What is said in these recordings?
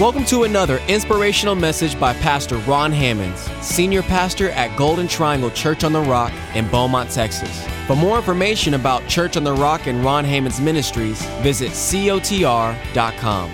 Welcome to another inspirational message by Pastor Ron Hammonds, Senior Pastor at Golden Triangle Church on the Rock in Beaumont, Texas. For more information about Church on the Rock and Ron Hammonds Ministries, visit cotr.com.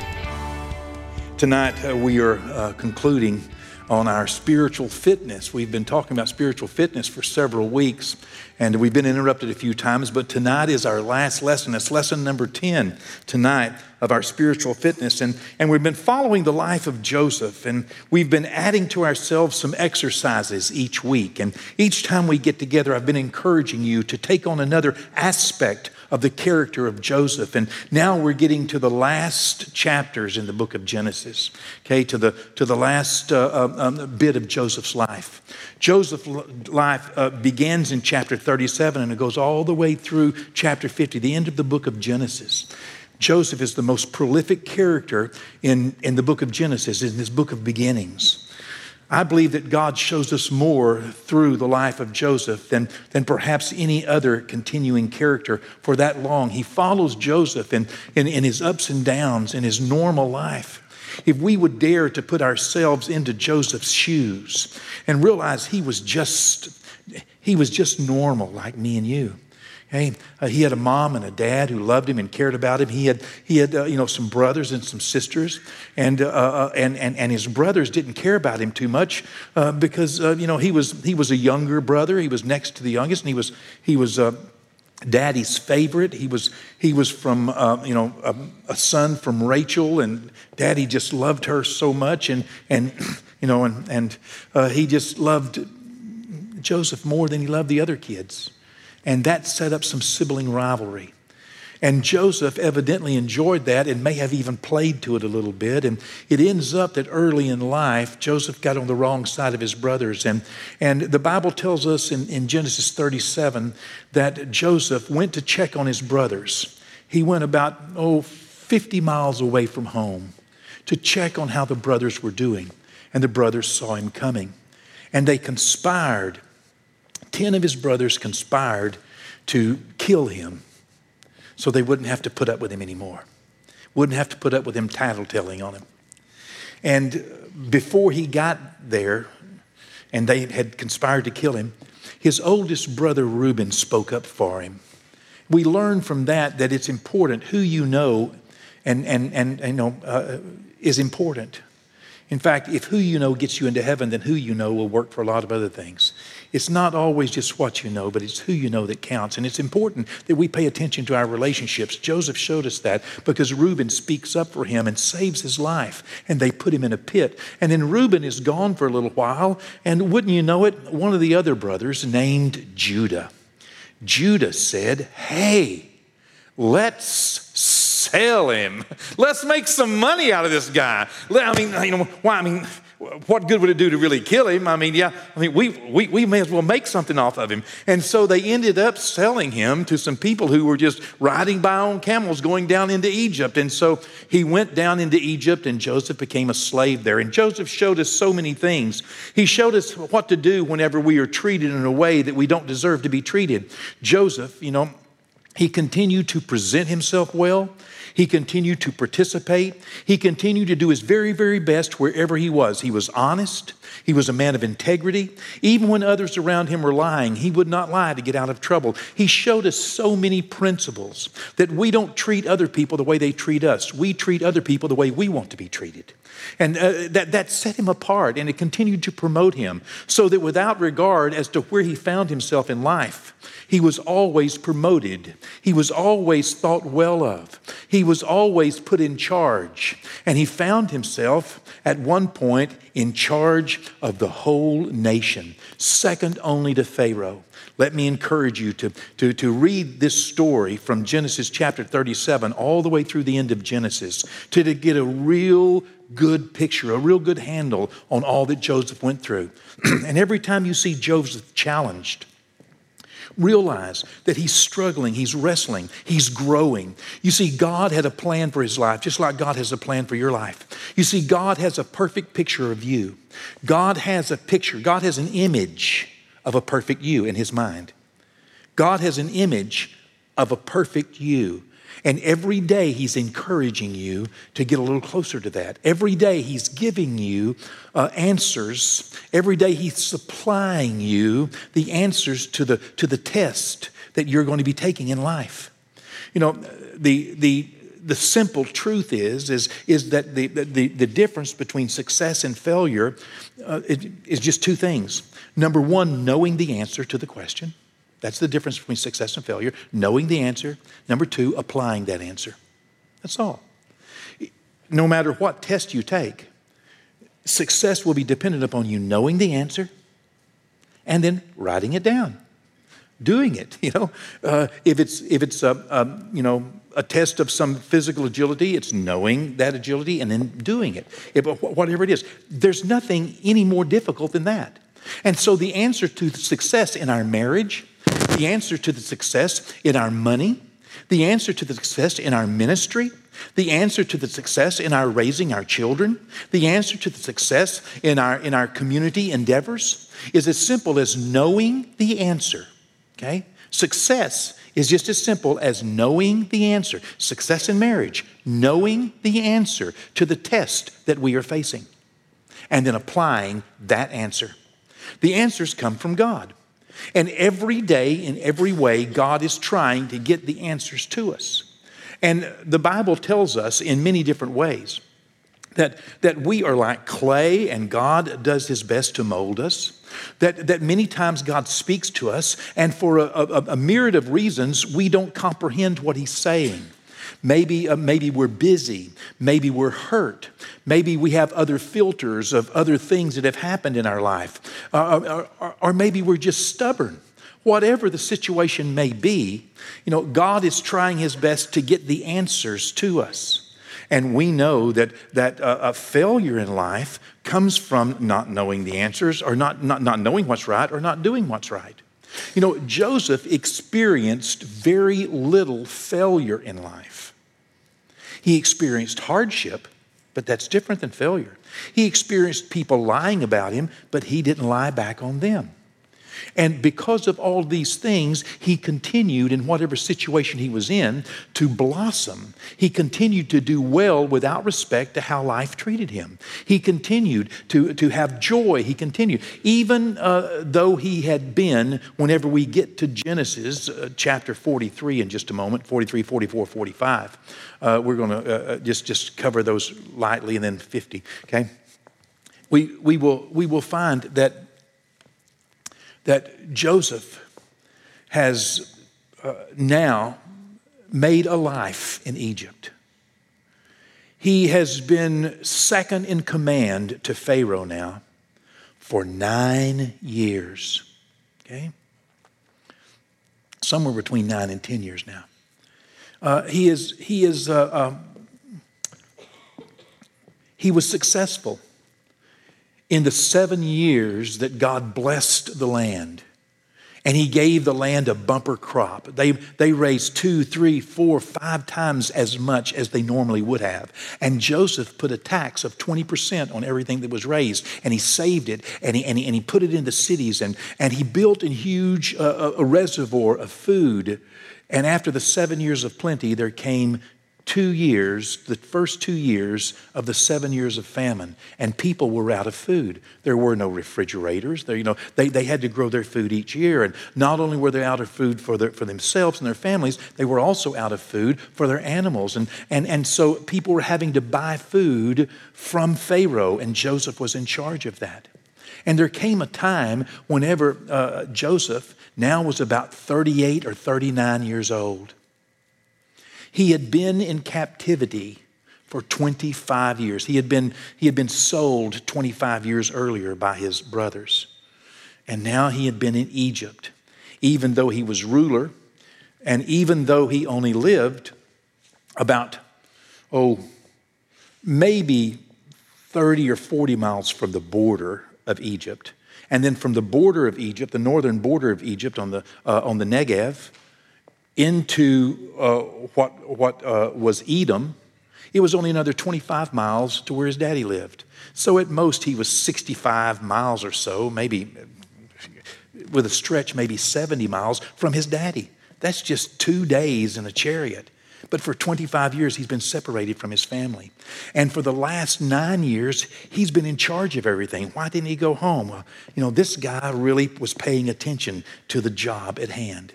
Tonight, uh, we are uh, concluding on our spiritual fitness. We've been talking about spiritual fitness for several weeks, and we've been interrupted a few times, but tonight is our last lesson. It's lesson number 10 tonight of our spiritual fitness. And, and we've been following the life of Joseph, and we've been adding to ourselves some exercises each week. And each time we get together, I've been encouraging you to take on another aspect of the character of Joseph. And now we're getting to the last chapters in the book of Genesis, okay, to the, to the last uh, uh um, bit of Joseph's life. Joseph's life uh, begins in chapter 37 and it goes all the way through chapter 50, the end of the book of Genesis. Joseph is the most prolific character in, in the book of Genesis, in this book of beginnings. I believe that God shows us more through the life of Joseph than, than perhaps any other continuing character for that long. He follows Joseph in, in, in his ups and downs, in his normal life. If we would dare to put ourselves into Joseph's shoes and realize he was just, he was just normal like me and you. Hey, uh, he had a mom and a dad who loved him and cared about him. He had, he had uh, you know, some brothers and some sisters, and, uh, uh and, and, and his brothers didn't care about him too much uh, because, uh, you know, he was, he was a younger brother. He was next to the youngest, and he was, he was daddy's favorite. He was, he was from, you know, a, a, son from Rachel, and daddy just loved her so much, and, and you know, and, and he just loved Joseph more than he loved the other kids. And that set up some sibling rivalry. And Joseph evidently enjoyed that and may have even played to it a little bit. And it ends up that early in life, Joseph got on the wrong side of his brothers. And, and the Bible tells us in, in Genesis 37 that Joseph went to check on his brothers. He went about, oh, 50 miles away from home to check on how the brothers were doing. And the brothers saw him coming. And they conspired 10 of his brothers conspired to kill him so they wouldn't have to put up with him anymore, wouldn't have to put up with him tattletelling on him. And before he got there, and they had conspired to kill him, his oldest brother Reuben spoke up for him. We learn from that that it's important who you know and, and, and, and you know, uh, is important. In fact, if who you know gets you into heaven, then who you know will work for a lot of other things. It's not always just what you know, but it's who you know that counts. And it's important that we pay attention to our relationships. Joseph showed us that because Reuben speaks up for him and saves his life, and they put him in a pit. And then Reuben is gone for a little while, and wouldn't you know it, one of the other brothers named Judah. Judah said, Hey, let's sell him. Let's make some money out of this guy. I mean, you know, why? I mean, what good would it do to really kill him? I mean, yeah, I mean, we, we, we may as well make something off of him. And so they ended up selling him to some people who were just riding by on camels going down into Egypt. And so he went down into Egypt, and Joseph became a slave there. And Joseph showed us so many things. He showed us what to do whenever we are treated in a way that we don't deserve to be treated. Joseph, you know, he continued to present himself well. He continued to participate. He continued to do his very, very best wherever he was. He was honest. He was a man of integrity. Even when others around him were lying, he would not lie to get out of trouble. He showed us so many principles that we don't treat other people the way they treat us. We treat other people the way we want to be treated. And uh, that, that set him apart and it continued to promote him so that without regard as to where he found himself in life, he was always promoted. He was always thought well of. He was always put in charge. And he found himself at one point in charge of the whole nation, second only to Pharaoh. Let me encourage you to, to, to read this story from Genesis chapter 37 all the way through the end of Genesis to, to get a real good picture, a real good handle on all that Joseph went through. and every time you see Joseph challenged, realize that he's struggling, he's wrestling, he's growing. You see, God had a plan for his life, just like God has a plan for your life. You see, God has a perfect picture of you. God has a picture, God has an image of a perfect you in his mind. God has an image of a perfect you. And every day he's encouraging you to get a little closer to that. Every day he's giving you uh, answers. Every day he's supplying you the answers to the, to the test that you're going to be taking in life. You know, the, the, the simple truth is, is, is that the, the, the difference between success and failure uh, is just two things. Number one, knowing the answer to the question. That's the difference between success and failure. Knowing the answer. Number two, applying that answer. That's all. No matter what test you take, success will be dependent upon you knowing the answer and then writing it down, doing it. You know, uh, if it's if it's a, a you know a test of some physical agility, it's knowing that agility and then doing it. If, uh, whatever it is, there's nothing any more difficult than that. And so the answer to success in our marriage the answer to the success in our money, the answer to the success in our ministry, the answer to the success in our raising our children, the answer to the success in our, in our community endeavors is as simple as knowing the answer. Okay? Success is just as simple as knowing the answer. Success in marriage, knowing the answer to the test that we are facing, and then applying that answer. The answers come from God. And every day, in every way, God is trying to get the answers to us. And the Bible tells us in many different ways that, that we are like clay and God does his best to mold us. That, that many times God speaks to us, and for a, a, a myriad of reasons, we don't comprehend what he's saying. Maybe, uh, maybe we're busy. Maybe we're hurt. Maybe we have other filters of other things that have happened in our life. Uh, or, or, or maybe we're just stubborn. Whatever the situation may be, you know, God is trying His best to get the answers to us. And we know that, that uh, a failure in life comes from not knowing the answers or not, not, not knowing what's right or not doing what's right. You know, Joseph experienced very little failure in life. He experienced hardship, but that's different than failure. He experienced people lying about him, but he didn't lie back on them. And because of all these things, he continued in whatever situation he was in to blossom. He continued to do well without respect to how life treated him. He continued to, to have joy. He continued. Even uh, though he had been, whenever we get to Genesis uh, chapter 43 in just a moment 43, 44, 45, uh, we're going to uh, uh, just, just cover those lightly and then 50, okay? We, we, will, we will find that that Joseph has uh, now made a life in Egypt. He has been second in command to Pharaoh now for nine years. Okay? Somewhere between nine and ten years now. Uh, he is, he is, uh, um, he was successful in the seven years that God blessed the land. And he gave the land a bumper crop. They, they raised two, three, four, five times as much as they normally would have. And Joseph put a tax of 20% on everything that was raised. And he saved it and he, and he, and he put it into cities. And, and he built a huge uh, a reservoir of food. And after the seven years of plenty, there came two years, the first two years of the seven years of famine, and people were out of food. There were no refrigerators. There, you know, they, they had to grow their food each year. And not only were they out of food for, their, for themselves and their families, they were also out of food for their animals. And, and, and so people were having to buy food from Pharaoh, and Joseph was in charge of that. And there came a time whenever uh, Joseph now was about 38 or 39 years old. He had been in captivity for 25 years. He had been, he had been sold 25 years earlier by his brothers. And now he had been in Egypt, even though he was ruler, and even though he only lived about, oh, maybe 30 or 40 miles from the border of Egypt. And then from the border of Egypt, the northern border of Egypt on the, uh, on the Negev, into uh, what, what uh, was Edom, it was only another 25 miles to where his daddy lived. So at most, he was 65 miles or so, maybe with a stretch, maybe 70 miles from his daddy. That's just two days in a chariot. But for 25 years, he's been separated from his family. And for the last nine years, he's been in charge of everything. Why didn't he go home? Well, you know, this guy really was paying attention to the job at hand.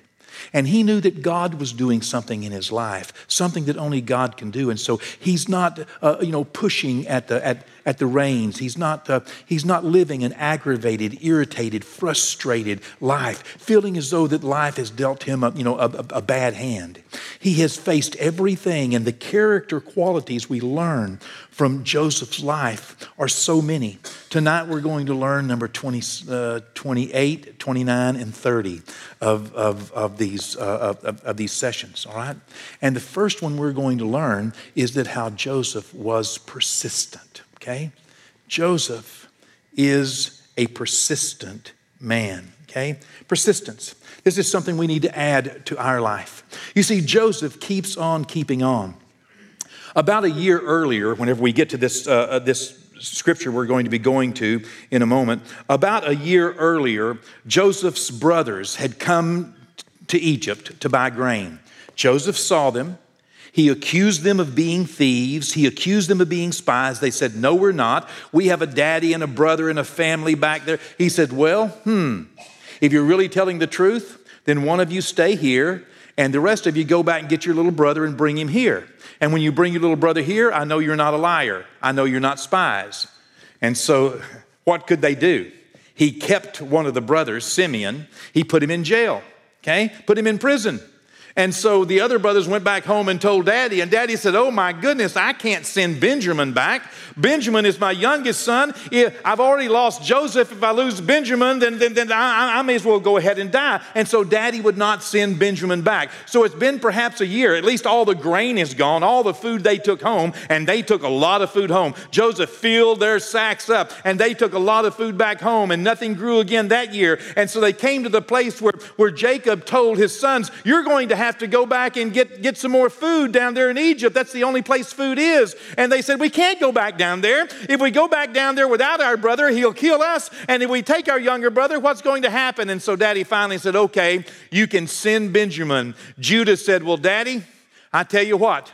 And he knew that God was doing something in his life, something that only God can do. And so he's not, uh, you know, pushing at the, at, at the reins. He's not, uh, he's not living an aggravated, irritated, frustrated life, feeling as though that life has dealt him a, you know, a, a bad hand. He has faced everything, and the character qualities we learn from Joseph's life are so many. Tonight we're going to learn number 20, uh, 28, 29, and 30 of, of, of, these, uh, of, of these sessions, all right? And the first one we're going to learn is that how Joseph was persistent okay? Joseph is a persistent man, okay? Persistence. This is something we need to add to our life. You see, Joseph keeps on keeping on. About a year earlier, whenever we get to this, uh, uh this scripture we're going to be going to in a moment, about a year earlier, Joseph's brothers had come to Egypt to buy grain. Joseph saw them. He accused them of being thieves. He accused them of being spies. They said, No, we're not. We have a daddy and a brother and a family back there. He said, Well, hmm, if you're really telling the truth, then one of you stay here and the rest of you go back and get your little brother and bring him here. And when you bring your little brother here, I know you're not a liar. I know you're not spies. And so, what could they do? He kept one of the brothers, Simeon, he put him in jail, okay? Put him in prison. And so the other brothers went back home and told daddy, and daddy said, Oh my goodness, I can't send Benjamin back. Benjamin is my youngest son. I've already lost Joseph. If I lose Benjamin, then, then, then I, I may as well go ahead and die. And so daddy would not send Benjamin back. So it's been perhaps a year. At least all the grain is gone, all the food they took home, and they took a lot of food home. Joseph filled their sacks up, and they took a lot of food back home, and nothing grew again that year. And so they came to the place where, where Jacob told his sons, You're going to have to go back and get, get some more food down there in Egypt. That's the only place food is. And they said, We can't go back down there. If we go back down there without our brother, he'll kill us. And if we take our younger brother, what's going to happen? And so daddy finally said, Okay, you can send Benjamin. Judah said, Well, daddy, I tell you what.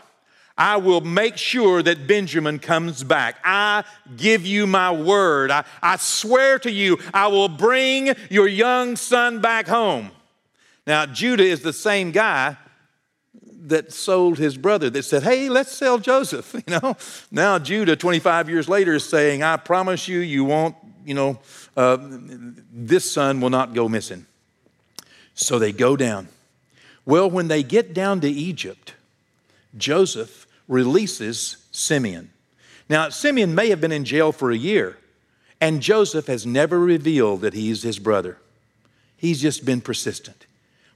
I will make sure that Benjamin comes back. I give you my word. I, I swear to you, I will bring your young son back home. Now, Judah is the same guy that sold his brother that said, Hey, let's sell Joseph. You know, now Judah, 25 years later, is saying, I promise you, you won't, you know, uh, this son will not go missing. So they go down. Well, when they get down to Egypt, Joseph releases Simeon. Now, Simeon may have been in jail for a year, and Joseph has never revealed that he's his brother. He's just been persistent.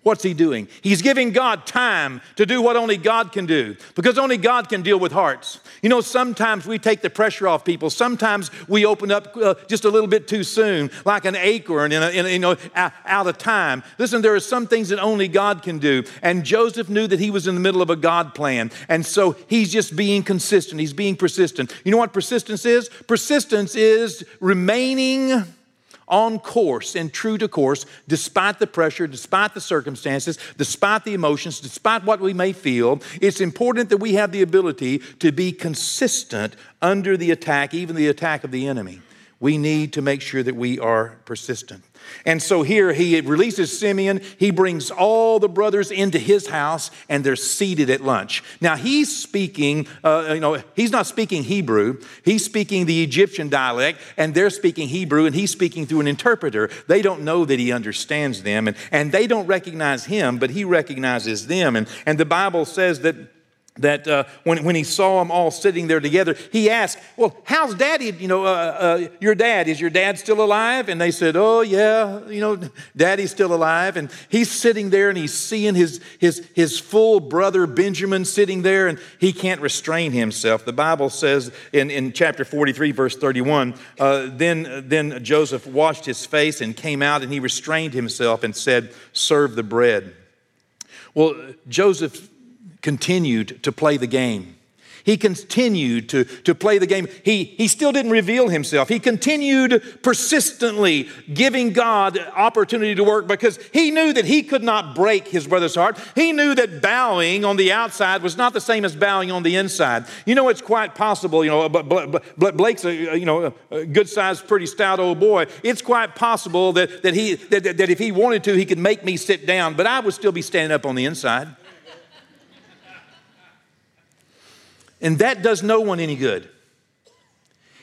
What's he doing? He's giving God time to do what only God can do because only God can deal with hearts. You know, sometimes we take the pressure off people. Sometimes we open up uh, just a little bit too soon, like an acorn in, a, in a, you know, out of time. Listen, there are some things that only God can do. And Joseph knew that he was in the middle of a God plan. And so he's just being consistent. He's being persistent. You know what persistence is? Persistence is remaining on course and true to course, despite the pressure, despite the circumstances, despite the emotions, despite what we may feel. It's important that we have the ability to be consistent under the attack, even the attack of the enemy. We need to make sure that we are persistent. And so here he releases Simeon. He brings all the brothers into his house and they're seated at lunch. Now he's speaking, uh, you know, he's not speaking Hebrew. He's speaking the Egyptian dialect and they're speaking Hebrew and he's speaking through an interpreter. They don't know that he understands them and, and they don't recognize him, but he recognizes them. And, and the Bible says that that uh, when, when he saw them all sitting there together, he asked, Well, how's daddy? You know, uh, uh, your dad, is your dad still alive? And they said, Oh, yeah, you know, daddy's still alive. And he's sitting there and he's seeing his, his, his full brother Benjamin sitting there and he can't restrain himself. The Bible says in, in chapter 43, verse 31, uh, then, then Joseph washed his face and came out and he restrained himself and said, Serve the bread. Well, Joseph continued to play the game. He continued to, to play the game. He, he still didn't reveal himself. He continued persistently giving God opportunity to work because he knew that he could not break his brother's heart. He knew that bowing on the outside was not the same as bowing on the inside. You know, it's quite possible, you know, but Blake's a, you know, a good sized, pretty stout old boy. It's quite possible that, that, he, that, that if he wanted to, he could make me sit down, but I would still be standing up on the inside. And that does no one any good.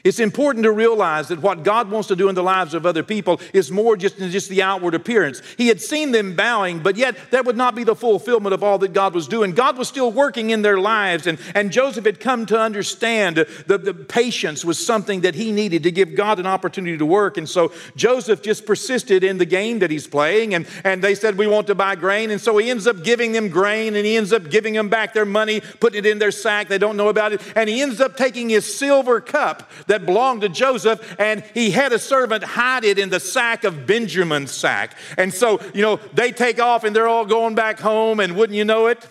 It's important to realize that what God wants to do in the lives of other people is more just than just the outward appearance. He had seen them bowing, but yet that would not be the fulfillment of all that God was doing. God was still working in their lives, and, and Joseph had come to understand that the patience was something that he needed to give God an opportunity to work. And so Joseph just persisted in the game that he's playing, and, and they said, We want to buy grain. And so he ends up giving them grain, and he ends up giving them back their money, putting it in their sack. They don't know about it. And he ends up taking his silver cup that belonged to Joseph, and he had a servant hide it in the sack of Benjamin's sack. And so, you know, they take off and they're all going back home, and wouldn't you know it?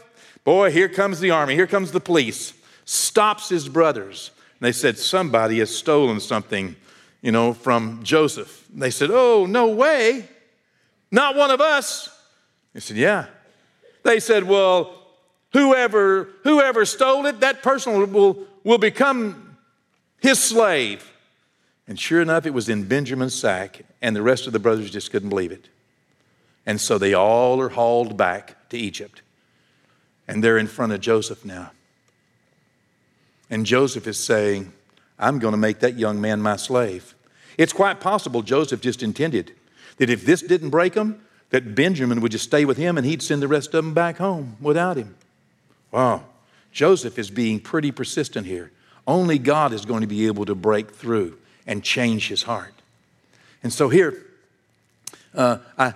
Boy, here comes the army, here comes the police, stops his brothers. And they said, Somebody has stolen something, you know, from Joseph. And they said, Oh, no way. Not one of us. He said, Yeah. They said, Well, whoever whoever stole it, that person will, will become his slave. And sure enough, it was in Benjamin's sack, and the rest of the brothers just couldn't believe it. And so they all are hauled back to Egypt. And they're in front of Joseph now. And Joseph is saying, I'm going to make that young man my slave. It's quite possible Joseph just intended that if this didn't break him, that Benjamin would just stay with him and he'd send the rest of them back home without him. Wow. Joseph is being pretty persistent here. Only God is going to be able to break through and change his heart. And so here, uh, I,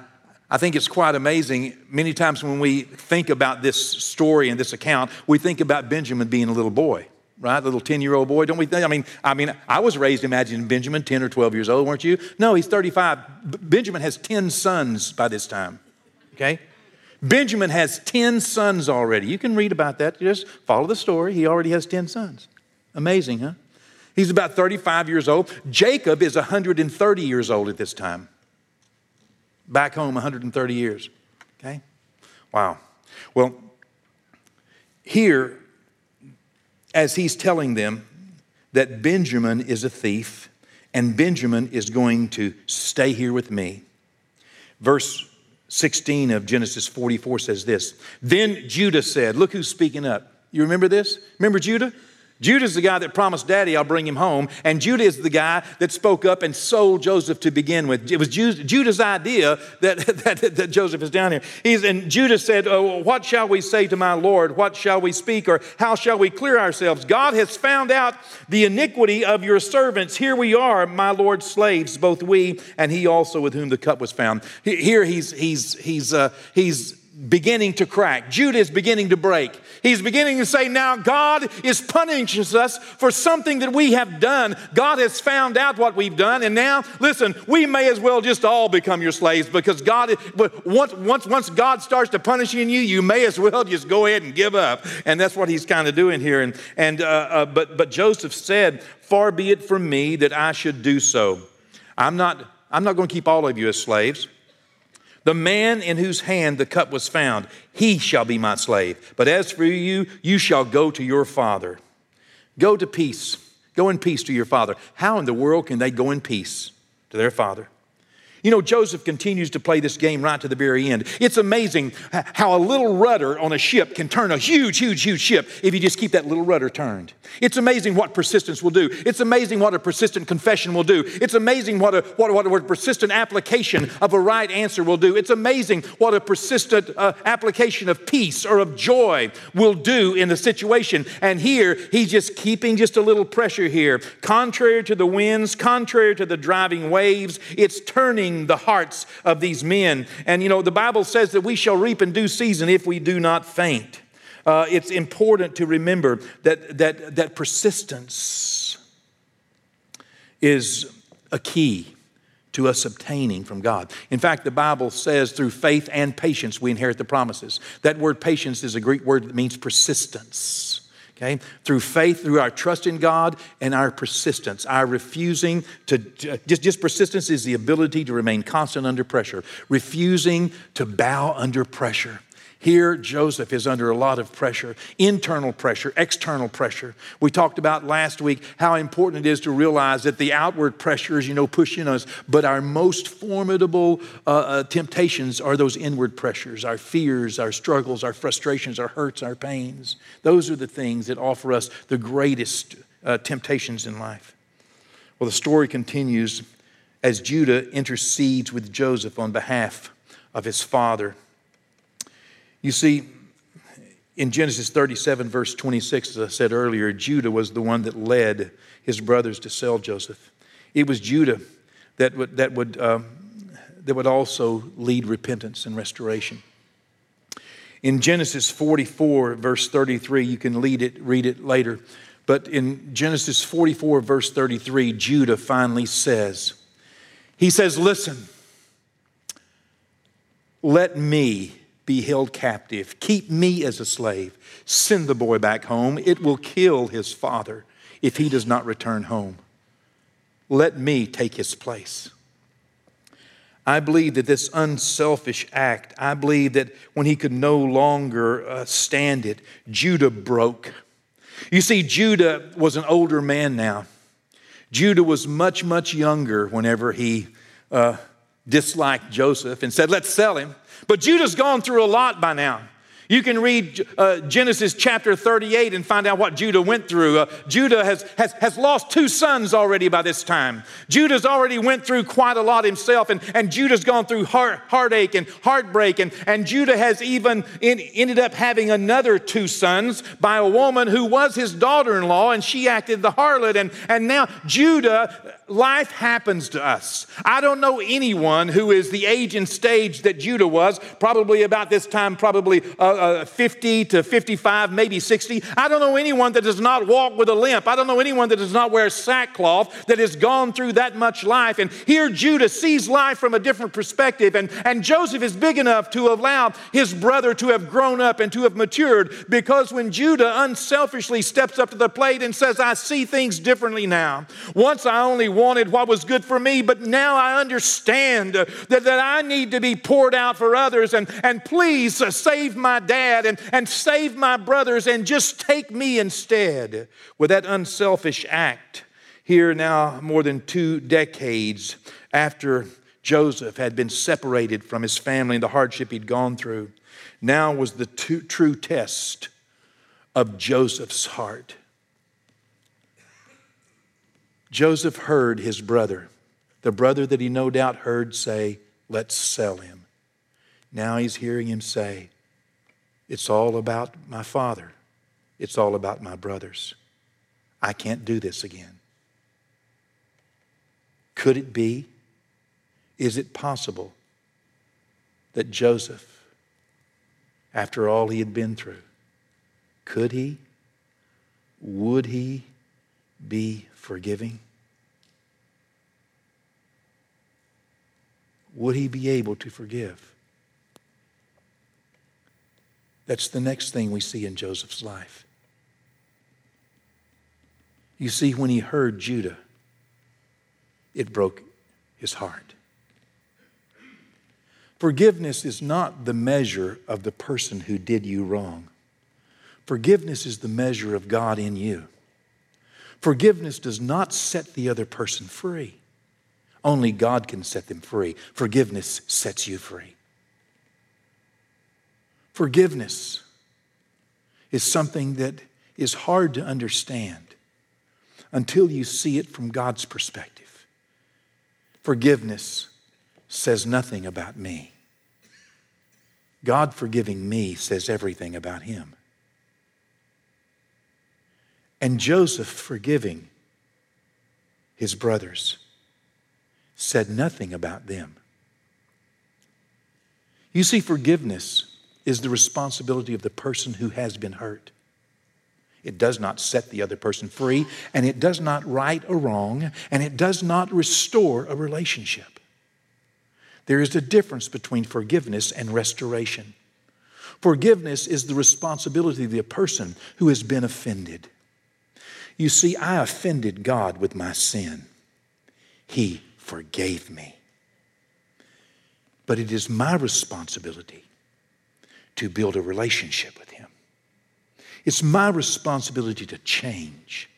I think it's quite amazing. Many times when we think about this story and this account, we think about Benjamin being a little boy, right? A little 10 year old boy. Don't we think? I mean, I mean, I was raised imagining Benjamin 10 or 12 years old, weren't you? No, he's 35. Benjamin has 10 sons by this time, okay? Benjamin has 10 sons already. You can read about that. Just follow the story. He already has 10 sons. Amazing, huh? He's about 35 years old. Jacob is 130 years old at this time. Back home, 130 years. Okay? Wow. Well, here, as he's telling them that Benjamin is a thief and Benjamin is going to stay here with me, verse 16 of Genesis 44 says this Then Judah said, Look who's speaking up. You remember this? Remember Judah? Judah's the guy that promised daddy, I'll bring him home. And Judah is the guy that spoke up and sold Joseph to begin with. It was Judah's idea that, that, that Joseph is down here. He's, and Judah said, oh, What shall we say to my Lord? What shall we speak? Or how shall we clear ourselves? God has found out the iniquity of your servants. Here we are, my Lord's slaves, both we and he also with whom the cup was found. Here he's, he's, he's, uh, he's beginning to crack. Judah is beginning to break. He's beginning to say, now God is punishing us for something that we have done. God has found out what we've done. And now, listen, we may as well just all become your slaves because God, once, once, once God starts to punishing you, you may as well just go ahead and give up. And that's what he's kind of doing here. And, and, uh, uh, but, but Joseph said, far be it from me that I should do so. I'm not, I'm not going to keep all of you as slaves. The man in whose hand the cup was found, he shall be my slave. But as for you, you shall go to your father. Go to peace. Go in peace to your father. How in the world can they go in peace to their father? You know, Joseph continues to play this game right to the very end. It's amazing how a little rudder on a ship can turn a huge, huge, huge ship if you just keep that little rudder turned. It's amazing what persistence will do. It's amazing what a persistent confession will do. It's amazing what a, what, what a persistent application of a right answer will do. It's amazing what a persistent uh, application of peace or of joy will do in the situation. And here, he's just keeping just a little pressure here. Contrary to the winds, contrary to the driving waves, it's turning the hearts of these men. And you know, the Bible says that we shall reap in due season if we do not faint. Uh, it's important to remember that, that, that persistence is a key to us obtaining from God. In fact, the Bible says through faith and patience we inherit the promises. That word patience is a Greek word that means persistence. Okay? Through faith, through our trust in God and our persistence, our refusing to, uh, just, just persistence is the ability to remain constant under pressure, refusing to bow under pressure. Here, Joseph is under a lot of pressure internal pressure, external pressure. We talked about last week how important it is to realize that the outward pressures, you know, pushing us, but our most formidable uh, uh, temptations are those inward pressures our fears, our struggles, our frustrations, our hurts, our pains. Those are the things that offer us the greatest uh, temptations in life. Well, the story continues as Judah intercedes with Joseph on behalf of his father. You see, in Genesis 37, verse 26, as I said earlier, Judah was the one that led his brothers to sell Joseph. It was Judah that would, that would, um, that would also lead repentance and restoration. In Genesis 44, verse 33, you can lead it, read it later. But in Genesis 44, verse 33, Judah finally says, He says, Listen, let me be held captive. Keep me as a slave. Send the boy back home. It will kill his father if he does not return home. Let me take his place. I believe that this unselfish act, I believe that when he could no longer uh, stand it, Judah broke. You see, Judah was an older man now. Judah was much, much younger whenever he uh, disliked Joseph and said, Let's sell him. But Judah's gone through a lot by now. You can read uh, Genesis chapter 38 and find out what Judah went through. Uh, Judah has, has, has lost two sons already by this time. Judah's already went through quite a lot himself, and, and Judah's gone through heart, heartache and heartbreak. And, and Judah has even in, ended up having another two sons by a woman who was his daughter in law, and she acted the harlot. And, and now Judah life happens to us. I don't know anyone who is the age and stage that Judah was, probably about this time, probably uh, uh, 50 to 55, maybe 60. I don't know anyone that does not walk with a limp. I don't know anyone that does not wear sackcloth that has gone through that much life. And here Judah sees life from a different perspective. And, and Joseph is big enough to allow his brother to have grown up and to have matured because when Judah unselfishly steps up to the plate and says, I see things differently now. Once I only wanted what was good for me, but now I understand that, that I need to be poured out for others. And, and please uh, save my dad and, and save my brothers and just take me instead. With that unselfish act, here now, more than two decades after Joseph had been separated from his family and the hardship he'd gone through, now was the true test of Joseph's heart. Joseph heard his brother, the brother that he no doubt heard say, Let's sell him. Now he's hearing him say, It's all about my father. It's all about my brothers. I can't do this again. Could it be? Is it possible that Joseph, after all he had been through, could he, would he be forgiving? Would he be able to forgive? That's the next thing we see in Joseph's life. You see, when he heard Judah, it broke his heart. Forgiveness is not the measure of the person who did you wrong. Forgiveness is the measure of God in you. Forgiveness does not set the other person free. Only God can set them free. Forgiveness sets you free. Forgiveness is something that is hard to understand until you see it from God's perspective. Forgiveness says nothing about me. God forgiving me says everything about him and Joseph forgiving his brothers said nothing about them. You see, forgiveness is the responsibility of the person who has been hurt. It does not set the other person free, and it does not right a wrong, and it does not restore a relationship. There is a difference between forgiveness and restoration. Forgiveness is the responsibility of the person who has been offended. You see, I offended God with my sin. He forgave me. But it is my responsibility to build a relationship with Him. It's my responsibility to change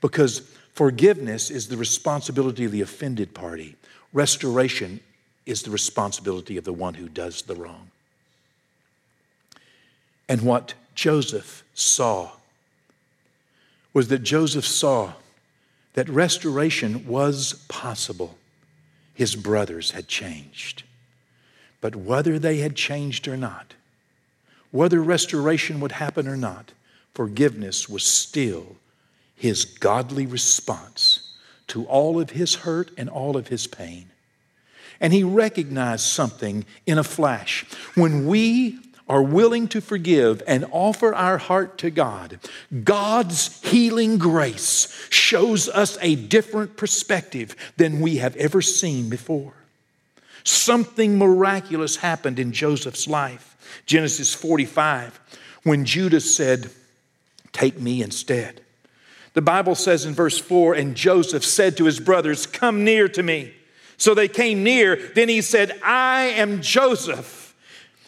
because forgiveness is the responsibility of the offended party, restoration is the responsibility of the one who does the wrong. And what Joseph saw was that Joseph saw that restoration was possible. His brothers had changed. But whether they had changed or not, whether restoration would happen or not, forgiveness was still his godly response to all of his hurt and all of his pain. And he recognized something in a flash. When we are willing to forgive and offer our heart to God, God's healing grace shows us a different perspective than we have ever seen before. Something miraculous happened in Joseph's life. Genesis 45, when Judah said, Take me instead. The Bible says in verse 4 And Joseph said to his brothers, Come near to me. So they came near. Then he said, I am Joseph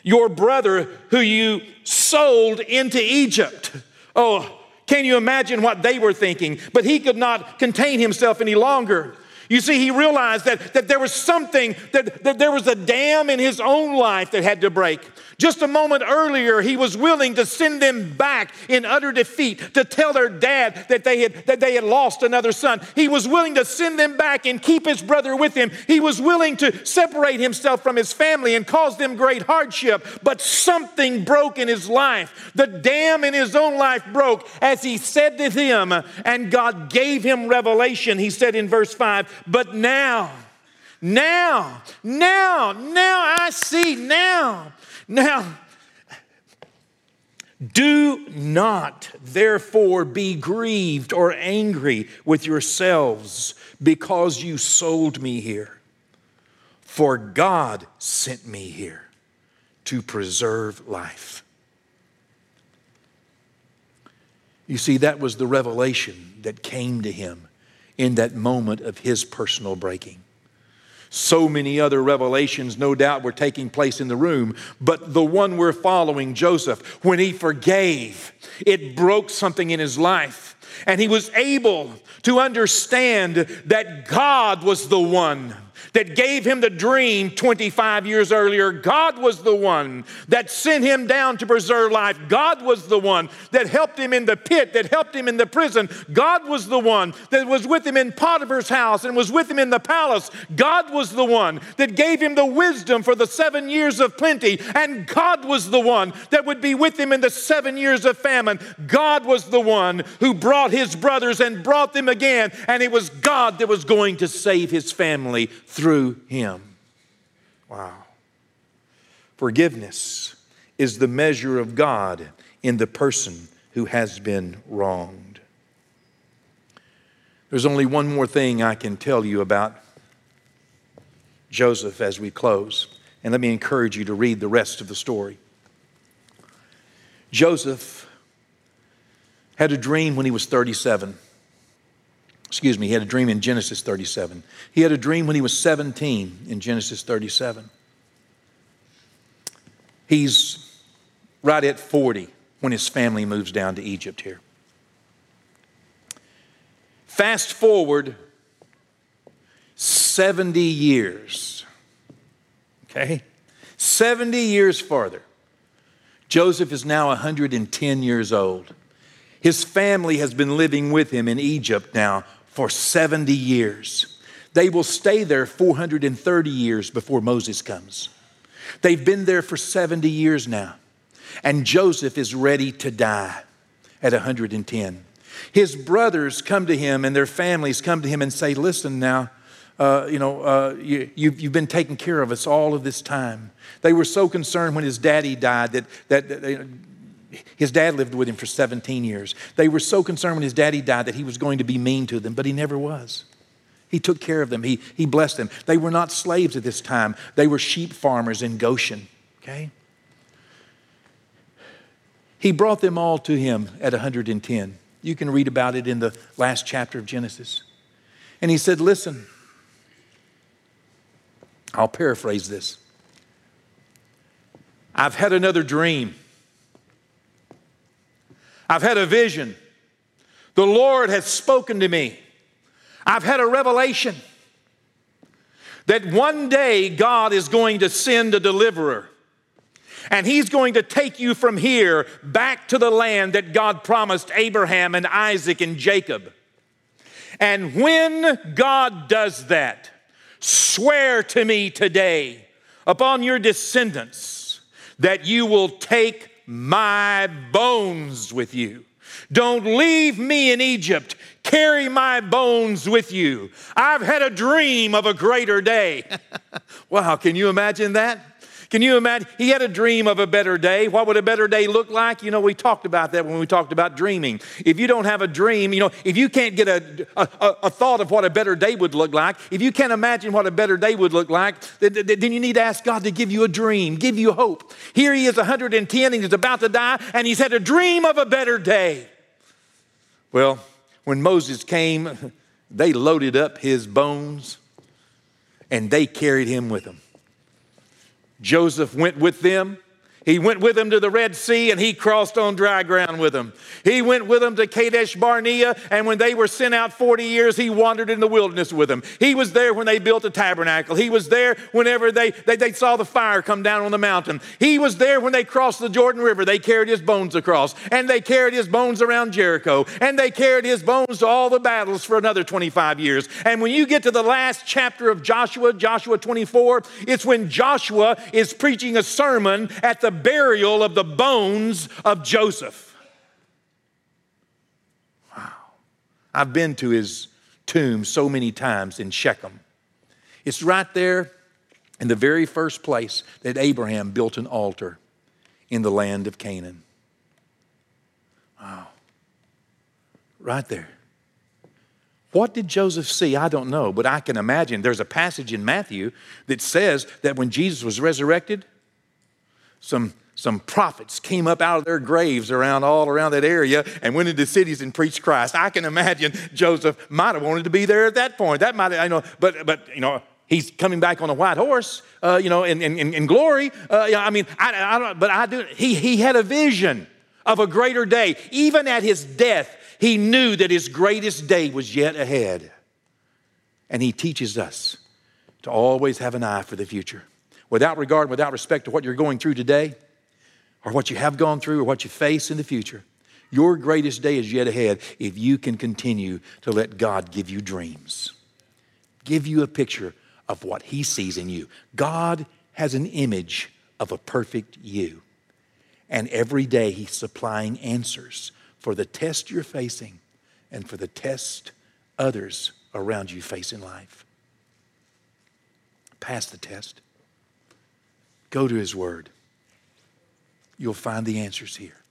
your brother who you sold into Egypt. Oh, can you imagine what they were thinking? But he could not contain himself any longer. You see, he realized that, that there was something, that, that there was a dam in his own life that had to break. Just a moment earlier, he was willing to send them back in utter defeat to tell their dad that they had, that they had lost another son. He was willing to send them back and keep his brother with him. He was willing to separate himself from his family and cause them great hardship. But something broke in his life. The dam in his own life broke as he said to them, and God gave him revelation. He said in verse 5, But now, now, now, now I see, now now, do not therefore be grieved or angry with yourselves because you sold me here. For God sent me here to preserve life. You see, that was the revelation that came to him in that moment of his personal breaking. So many other revelations, no doubt, were taking place in the room, but the one we're following, Joseph, when he forgave, it broke something in his life. And he was able to understand that God was the one that gave him the dream 25 years earlier. God was the one that sent him down to preserve life. God was the one that helped him in the pit, that helped him in the prison. God was the one that was with him in Potiphar's house and was with him in the palace. God was the one that gave him the wisdom for the seven years of plenty. And God was the one that would be with him in the seven years of famine. God was the one who brought his brothers and brought them again. And it was God that was going to save his family through him. Wow. Forgiveness is the measure of God in the person who has been wronged. There's only one more thing I can tell you about Joseph as we close. And let me encourage you to read the rest of the story. Joseph had a dream when he was 37 excuse me, he had a dream in Genesis 37. He had a dream when he was 17 in Genesis 37. He's right at 40 when his family moves down to Egypt here. Fast forward 70 years. Okay? 70 years farther. Joseph is now 110 years old. His family has been living with him in Egypt now for 70 years. They will stay there 430 years before Moses comes. They've been there for 70 years now. And Joseph is ready to die at 110. His brothers come to him and their families come to him and say, Listen now, uh, you know, uh, you, you've, you've been taking care of us all of this time. They were so concerned when his daddy died that, that, that his dad lived with him for 17 years. They were so concerned when his daddy died that he was going to be mean to them, but he never was. He took care of them, he, he blessed them. They were not slaves at this time, they were sheep farmers in Goshen, okay? He brought them all to him at 110. You can read about it in the last chapter of Genesis. And he said, Listen, I'll paraphrase this. I've had another dream. I've had a vision. The Lord has spoken to me. I've had a revelation that one day God is going to send a deliverer. And he's going to take you from here back to the land that God promised Abraham and Isaac and Jacob. And when God does that, swear to me today upon your descendants that you will take my bones with you. Don't leave me in Egypt. Carry my bones with you. I've had a dream of a greater day. wow, can you imagine that? Can you imagine? He had a dream of a better day. What would a better day look like? You know, we talked about that when we talked about dreaming. If you don't have a dream, you know, if you can't get a, a, a thought of what a better day would look like, if you can't imagine what a better day would look like, then, then you need to ask God to give you a dream, give you hope. Here he is 110 and he's about to die, and he's had a dream of a better day. Well, when Moses came, they loaded up his bones and they carried him with them. Joseph went with them. He went with them to the Red Sea and he crossed on dry ground with them. He went with them to Kadesh Barnea, and when they were sent out 40 years, he wandered in the wilderness with them. He was there when they built the tabernacle. He was there whenever they, they, they saw the fire come down on the mountain. He was there when they crossed the Jordan River. They carried his bones across, and they carried his bones around Jericho, and they carried his bones to all the battles for another 25 years. And when you get to the last chapter of Joshua, Joshua 24, it's when Joshua is preaching a sermon at the burial of the bones of Joseph. Wow. I've been to his tomb so many times in Shechem. It's right there in the very first place that Abraham built an altar in the land of Canaan. Wow. Right there. What did Joseph see? I don't know, but I can imagine. There's a passage in Matthew that says that when Jesus was resurrected, some some prophets came up out of their graves around all around that area and went into cities and preached Christ. I can imagine Joseph might have wanted to be there at that point. That might, have, I know, but but you know, he's coming back on a white horse, uh, you know, in, in, in glory. Uh, I mean, I, I don't, but I do. He he had a vision of a greater day. Even at his death, he knew that his greatest day was yet ahead. And he teaches us to always have an eye for the future, without regard, without respect to what you're going through today or what you have gone through or what you face in the future. Your greatest day is yet ahead if you can continue to let God give you dreams, give you a picture of what He sees in you. God has an image of a perfect you. And every day He's supplying answers for the test you're facing and for the test others around you face in life. Pass the test. Go to His Word you'll find the answers here.